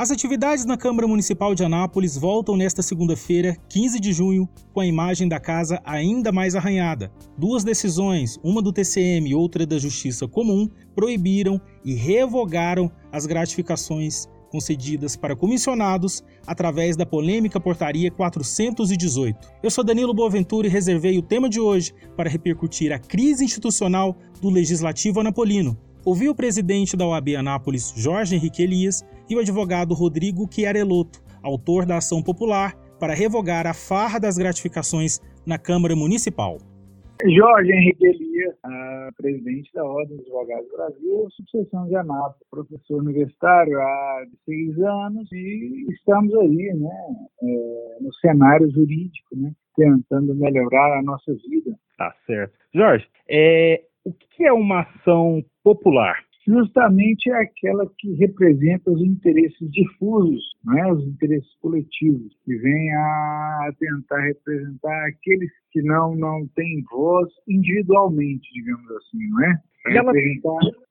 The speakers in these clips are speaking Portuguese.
As atividades na Câmara Municipal de Anápolis voltam nesta segunda-feira, 15 de junho, com a imagem da casa ainda mais arranhada. Duas decisões, uma do TCM e outra da Justiça Comum, proibiram e revogaram as gratificações concedidas para comissionados através da polêmica Portaria 418. Eu sou Danilo Boaventura e reservei o tema de hoje para repercutir a crise institucional do Legislativo Anapolino. Ouvi o presidente da OAB Anápolis, Jorge Henrique Elias, e o advogado Rodrigo Chiarelotto, autor da ação popular para revogar a farra das gratificações na Câmara Municipal. Jorge Henrique Elias, presidente da Ordem dos Advogados do Brasil, sucessão de Anápolis, professor universitário há seis anos e estamos aí, né, é, no cenário jurídico, né, tentando melhorar a nossa vida. Tá certo. Jorge, é, o que é uma ação popular? justamente é aquela que representa os interesses difusos, né, os interesses coletivos, que vem a tentar representar aqueles que não, não têm voz individualmente, digamos assim, não é? E ela,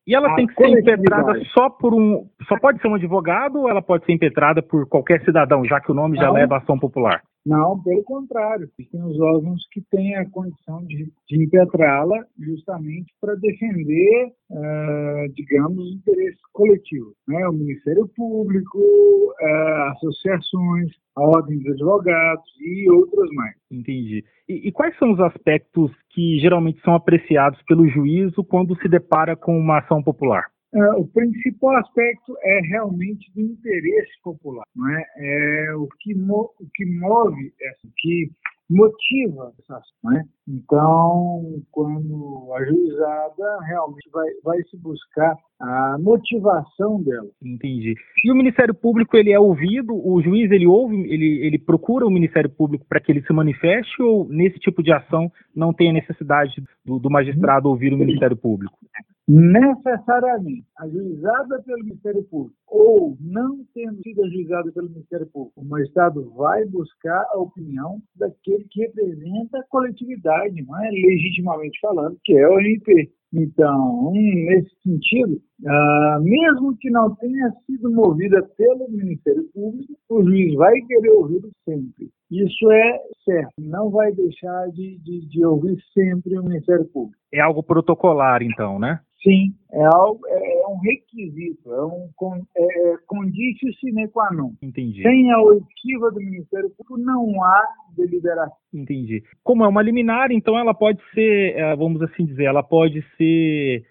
e ela tem que ser impetrada só por um. Só pode ser um advogado ou ela pode ser impetrada por qualquer cidadão, já que o nome já leva ação popular? Não, pelo contrário. Tem os órgãos que têm a condição de, de impetrá-la justamente para defender, uh, digamos, os interesses coletivos. Né? O Ministério Público, uh, associações, a Ordem dos Advogados e outras mais. Entendi. E, e, quais são os aspectos que geralmente são apreciados pelo juízo quando se depara com uma ação popular? É, o principal aspecto é realmente do interesse popular, não é? é o, que o que move, essa, que motiva essa ação. Né? Então, quando a juizada realmente vai, vai se buscar a motivação dela. Entendi. E o Ministério Público ele é ouvido? O juiz ele ouve, ele, ele procura o Ministério Público para que ele se manifeste ou nesse tipo de ação não tem a necessidade do, do magistrado ouvir o Ministério Público? Necessariamente ajuizada pelo Ministério Público ou não tendo sido ajuizada pelo Ministério Público, o magistrado vai buscar a opinião daquele que representa a coletividade, não é legitimamente falando, que é o MP. Então, nesse sentido, ah, mesmo que não tenha sido movida pelo Ministério Público, o juiz vai querer ouvi-lo sempre. Isso é certo, não vai deixar de, de, de ouvir sempre o Ministério Público. É algo protocolar, então, né? Sim, é, algo, é, é um requisito, é um é, é condício sine qua non. Entendi. Sem a oitiva do Ministério Público, não há deliberação. Entendi. Como é uma liminar, então ela pode ser, é, vamos assim dizer, ela pode ser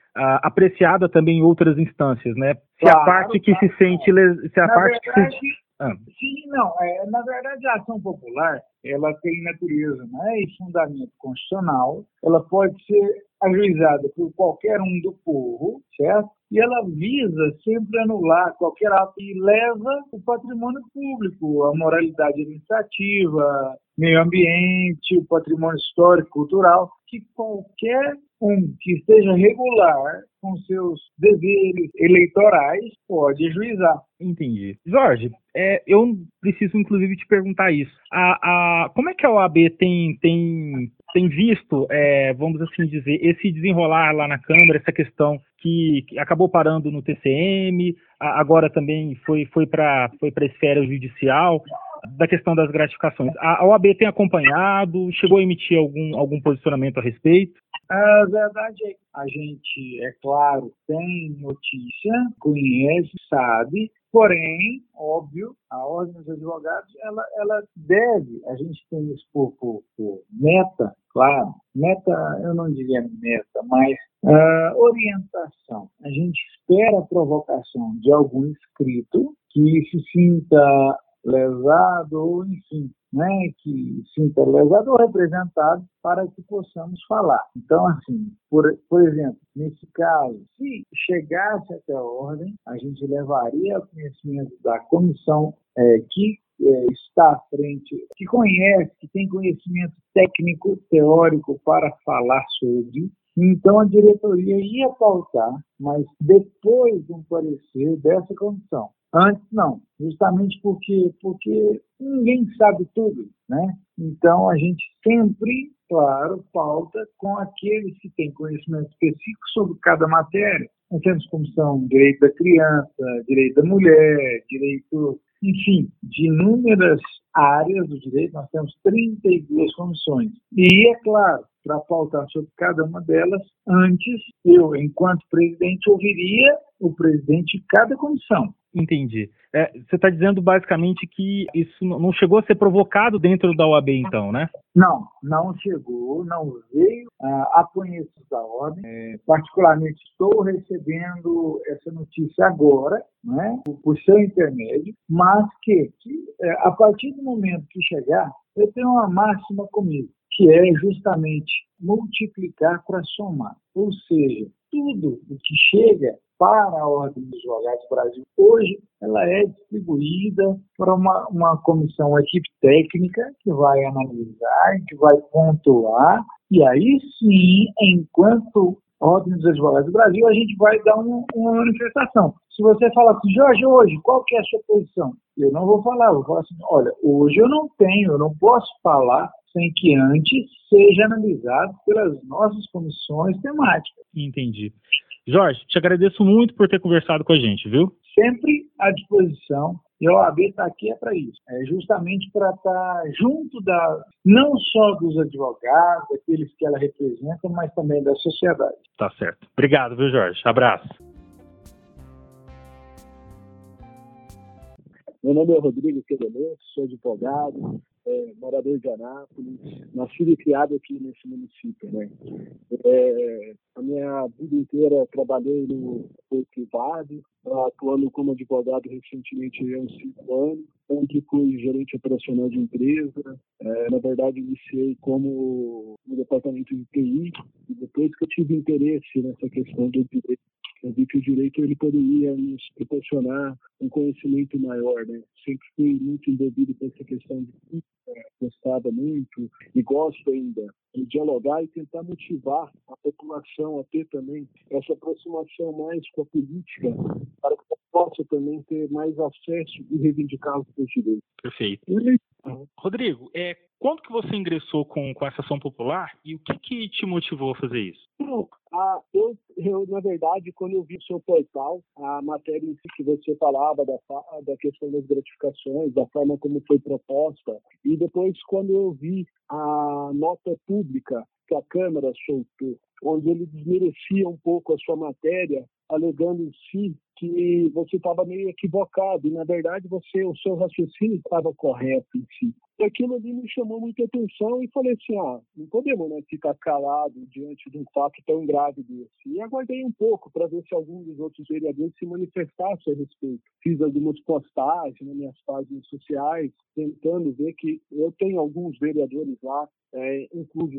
apreciada também em outras instâncias, né? Se claro, a parte que claro, se sente, se a Na parte verdade, que se ah. Sim, não. É, na verdade, a ação popular ela tem natureza né, e fundamento constitucional. Ela pode ser ajuizada por qualquer um do povo, certo? E ela visa sempre anular qualquer ato que leva o patrimônio público, a moralidade administrativa, meio ambiente, o patrimônio histórico, cultural, que qualquer um que esteja regular com seus deveres eleitorais pode ajuizar. Entendi. Jorge, é, eu preciso inclusive te perguntar isso. A, a, como é que a OAB tem, tem, tem visto, é, vamos assim dizer, esse desenrolar lá na Câmara, essa questão que, que acabou parando no TCM, a, agora também foi, foi para foi a esfera judicial da questão das gratificações. A OAB tem acompanhado, chegou a emitir algum, algum posicionamento a respeito? A verdade é que a gente, é claro, tem notícia, conhece, sabe, porém, óbvio, a Ordem dos Advogados, ela, ela deve, a gente tem isso por, por, por meta, claro, meta, eu não diria meta, mas uh, orientação. A gente espera a provocação de algum inscrito que se sinta lesado, ou enfim, né, que sinta lesado ou representado para que possamos falar. Então, assim, por, por exemplo, nesse caso, se chegasse até a ordem, a gente levaria ao conhecimento da comissão é, que é, está à frente, que conhece, que tem conhecimento técnico, teórico para falar sobre, então a diretoria ia pautar, mas depois de um parecer dessa comissão. Antes não, justamente porque, porque ninguém sabe tudo, né? Então a gente sempre claro, pauta com aqueles que têm conhecimento específico sobre cada matéria. Nós temos comissão direito da criança, direito da mulher, direito, enfim, de inúmeras áreas do direito, nós temos 32 comissões. E, é claro, para pautar sobre cada uma delas, antes eu, enquanto presidente, ouviria o presidente de cada comissão. Entendi. É, você está dizendo basicamente que isso não chegou a ser provocado dentro da OAB, então, né? Não, não chegou, não veio ah, a conhecer da ordem. É, particularmente, estou recebendo essa notícia agora, né, por seu intermédio, mas que, que é, a partir do momento que chegar, eu tenho uma máxima comigo, que é justamente multiplicar para somar. Ou seja, tudo o que chega para a Ordem dos Advogados do Brasil hoje, ela é distribuída para uma, uma comissão, uma equipe técnica que vai analisar, que vai pontuar, e aí sim, enquanto Ordem dos Advogados do Brasil, a gente vai dar um, uma manifestação. Se você falar assim, Jorge, hoje, qual que é a sua posição? Eu não vou falar, eu vou falar assim, olha, hoje eu não tenho, eu não posso falar sem que antes seja analisado pelas nossas comissões temáticas. Entendi. Jorge, te agradeço muito por ter conversado com a gente, viu? Sempre à disposição. E a OAB está aqui é para isso. É justamente para estar tá junto da não só dos advogados, daqueles que ela representa, mas também da sociedade. Tá certo. Obrigado, viu, Jorge? Abraço. Meu nome é Rodrigo Quedelense, sou advogado, é, morador de Anápolis, nascido e criado aqui nesse município. Né? É, a minha vida inteira trabalhei no privado, atuando como advogado recentemente há uns cinco anos, onde fui gerente operacional de empresa. É, na verdade, iniciei como no departamento de TI, e depois que eu tive interesse nessa questão do direito eu vi que o direito ele poderia nos proporcionar um conhecimento maior, né? Sempre fui muito envolvido com essa questão de gostava muito e gosto ainda de dialogar e tentar motivar a população a ter também essa aproximação mais com a política para que possa também ter mais acesso e reivindicar os seus direitos. Perfeito. Rodrigo, é, quando que você ingressou com, com essa ação popular e o que, que te motivou a fazer isso? Bom, ah, eu, eu, na verdade, quando eu vi o seu portal, a matéria em si que você falava da, da questão das gratificações, da forma como foi proposta, e depois quando eu vi a nota pública que a Câmara soltou, onde ele desmerecia um pouco a sua matéria, alegando em si que você estava meio equivocado e na verdade você o seu raciocínio estava correto em si. E aquilo ali me chamou muita atenção e falei assim, ah, não podemos né, ficar calado diante de um fato tão grave desse. E aguardei um pouco para ver se algum dos outros vereadores se manifestasse a respeito. Fiz algumas postagens nas minhas páginas sociais, tentando ver que eu tenho alguns vereadores lá é,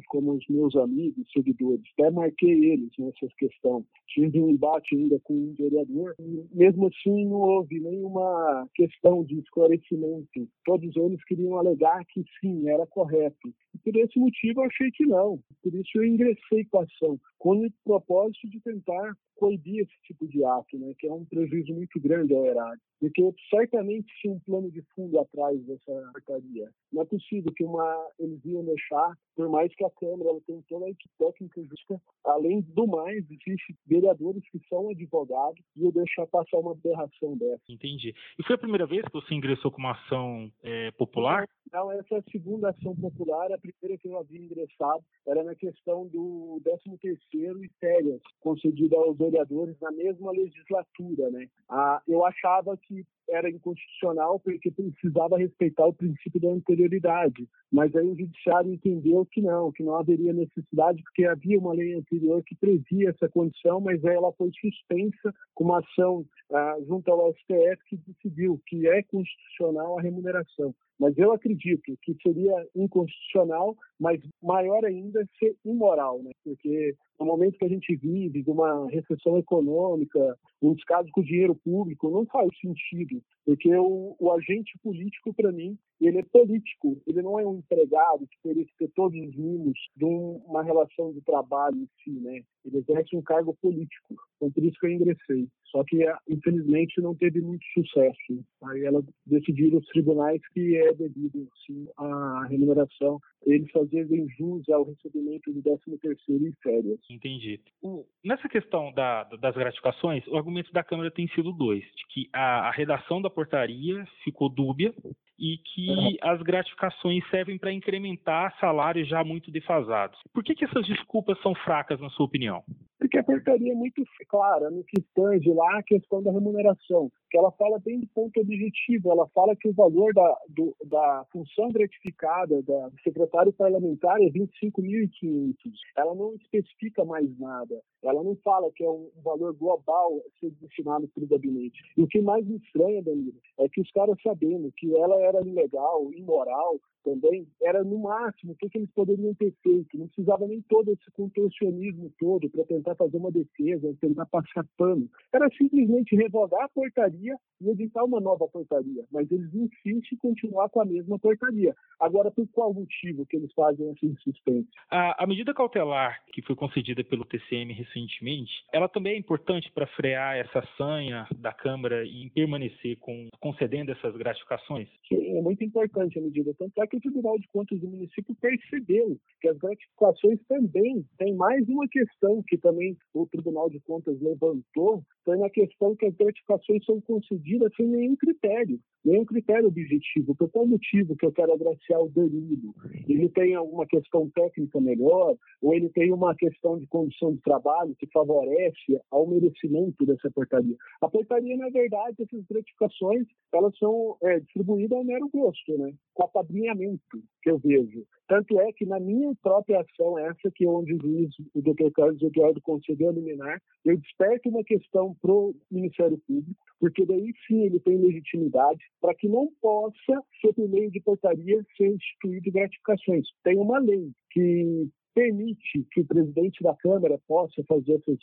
como os meus amigos, seguidores. Até marquei eles nessa questão. Tive um embate ainda com um vereador. Mesmo assim, não houve nenhuma questão de esclarecimento. Todos eles queriam alegar que sim, era correto. E por esse motivo, eu achei que não. Por isso, eu ingressei com a ação, com o propósito de tentar coibir esse tipo de ato, né, que é um prejuízo muito grande ao erário. Porque certamente tinha um plano de fundo atrás dessa portaria. Não é possível que uma, eles iam deixar, por mais que a Câmara ela toda a equipe técnica justa, além do mais, existem vereadores que são advogados e eu deixar passar uma aberração dessa. Entendi. E foi a primeira vez que você ingressou com uma ação é, popular? Não, essa é segunda ação popular. A primeira que eu havia ingressado era na questão do 13º e férias concedido aos vereadores na mesma legislatura, né? Ah, eu achava que era inconstitucional porque precisava respeitar o princípio da anterioridade. Mas aí o judiciário entendeu que não, que não haveria necessidade porque havia uma lei anterior que previa essa condição, mas aí ela foi suspensa com uma ação ah, junto ao STF que decidiu que é constitucional a remuneração. Mas eu acredito que seria inconstitucional, mas maior ainda ser imoral, né? porque no momento que a gente vive, de uma recessão econômica, um descaso com o dinheiro público, não faz sentido, porque o, o agente político, para mim, ele é político, ele não é um empregado que teria ter todos os mimos de uma relação de trabalho em si, né? Ele exerce um cargo político, então por isso que eu ingressei. Só que, infelizmente, não teve muito sucesso. Aí ela decidiram os tribunais que é devido, sim, à remuneração, eles fazerem jus ao recebimento do 13 terceiro e férias. Entendi. O, nessa questão da, das gratificações, o argumento da Câmara tem sido dois, de que a, a redação da portaria ficou dúbia e que uhum. as gratificações servem para incrementar salários já muito defasados. Por que, que essas desculpas são fracas, na sua opinião? Porque a portaria é muito clara no que tange lá a questão da remuneração, que ela fala bem de ponto objetivo, ela fala que o valor da, do, da função gratificada da secretário parlamentar é 25.500. Ela não especifica mais nada. Ela não fala que é um valor global ser destinado pelo gabinete. E o que mais me estranha, Danilo, é que os caras sabendo que ela era ilegal, imoral, também, era no máximo o que, que eles poderiam ter feito. Não precisava nem todo esse contorcionismo todo para tentar fazer uma defesa, tentar passar pano. Era simplesmente revogar a portaria e editar uma nova portaria. Mas eles insistem em continuar com a mesma portaria. Agora, por qual motivo que eles fazem essa insistência? A, a medida cautelar que foi concedida pelo TCM recentemente, ela também é importante para frear essa sanha da Câmara em permanecer com, concedendo essas gratificações? Sim, é muito importante a medida. Tanto é que o Tribunal de Contas do município percebeu que as gratificações também tem mais uma questão que também o Tribunal de Contas levantou, foi na questão que as gratificações são concedidas sem nenhum critério, nenhum critério objetivo. Por qual motivo que eu quero agraciar o Danilo? Ele tem alguma questão técnica melhor, ou ele tem uma questão de condição de trabalho que favorece ao merecimento dessa portaria. A portaria, na verdade, essas gratificações, elas são é, distribuídas ao mero gosto, né? com apadrinhamento que eu vejo. Tanto é que na minha própria ação, essa que é onde o juiz, o doutor Carlos Eduardo concedeu a liminar, eu desperto uma questão para o Ministério Público, porque daí sim ele tem legitimidade para que não possa, por meio de portaria, ser instituído gratificações. Tem uma lei que permite que o presidente da Câmara possa fazer essas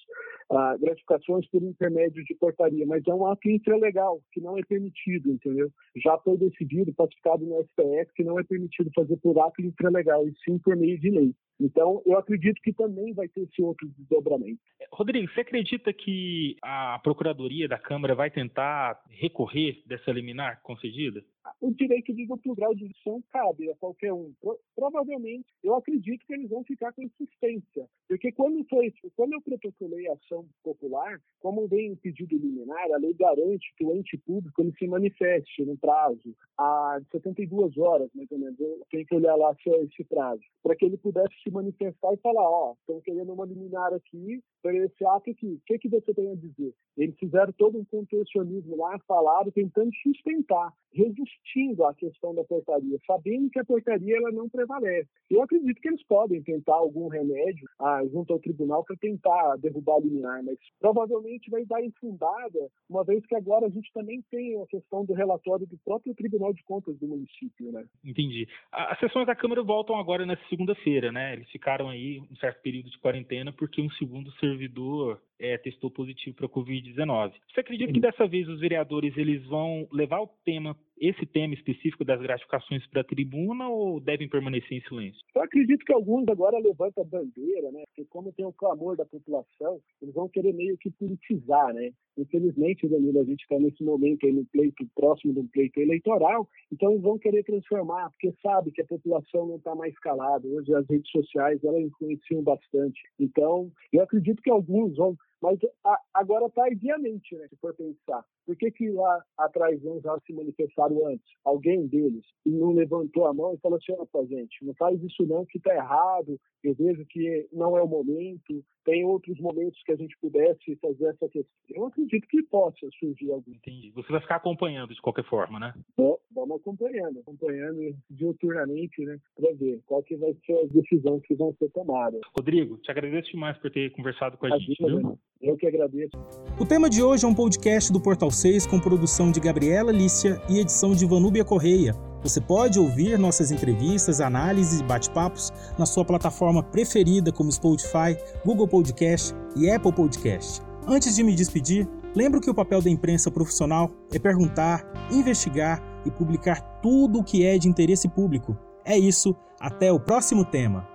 uh, gratificações por intermédio de portaria, mas é um ato infralegal, que não é permitido, entendeu? Já foi decidido, pacificado no STF, que não é permitido fazer por ato infralegal, e sim por meio de lei. Então, eu acredito que também vai ter esse outro desdobramento. Rodrigo, você acredita que a Procuradoria da Câmara vai tentar recorrer dessa liminar concedida? O direito de duplo grau de edição cabe a qualquer um. Provavelmente, eu acredito que eles vão ficar com insistência. Porque quando, foi, quando eu protocolei a ação popular, como vem o pedido liminar, a lei garante que o ente público ele se manifeste no prazo a 72 horas, mais ou menos. Eu tenho que olhar lá se é esse prazo. Para que ele pudesse se manifestar e falar, ó, oh, estão querendo uma liminar aqui para esse ato aqui. O que, que você tem a dizer? Eles fizeram todo um contorcionismo lá, falaram, tentando sustentar, resistindo à questão da portaria, sabendo que a portaria ela não prevalece. Eu acredito que eles podem tentar algum remédio ah, junto ao tribunal para tentar derrubar a liminar, mas provavelmente vai dar infundada, uma vez que agora a gente também tem a questão do relatório do próprio Tribunal de Contas do município, né? Entendi. As sessões da Câmara voltam agora nessa segunda-feira, né? Eles ficaram aí um certo período de quarentena porque um segundo servidor é, testou positivo para a Covid-19. Você acredita que dessa vez os vereadores eles vão levar o tema, esse tema específico das gratificações para a tribuna ou devem permanecer em silêncio? Eu acredito que alguns agora levantam a bandeira, né? Porque como tem o clamor da população, eles vão querer meio que politizar, né? Infelizmente, Danilo, a gente está nesse momento aí no pleito, próximo de um pleito eleitoral, então eles vão querer transformar, porque sabe que a população não está mais calada. Hoje as redes sociais, elas influenciam bastante. Então, eu acredito que alguns vão mas a, agora tardiamente, né, se for pensar. Por que, que lá atrás uns já se manifestaram antes? Alguém deles não levantou a mão e falou assim: opa, gente, não faz isso não, que está errado, eu vejo que não é o momento, tem outros momentos que a gente pudesse fazer essa questão. Eu acredito que possa surgir algum. Entendi. Você vai ficar acompanhando de qualquer forma, né? Vamos acompanhando, acompanhando diuturnamente, né, para ver qual que vai ser as decisões que vão ser tomadas. Rodrigo, te agradeço demais por ter conversado com a, a gente, viu? Eu que agradeço. O tema de hoje é um podcast do Portal 6 com produção de Gabriela Lícia e edição de Vanúbia Correia. Você pode ouvir nossas entrevistas, análises e bate-papos na sua plataforma preferida como Spotify, Google Podcast e Apple Podcast. Antes de me despedir, lembro que o papel da imprensa profissional é perguntar, investigar e publicar tudo o que é de interesse público. É isso, até o próximo tema.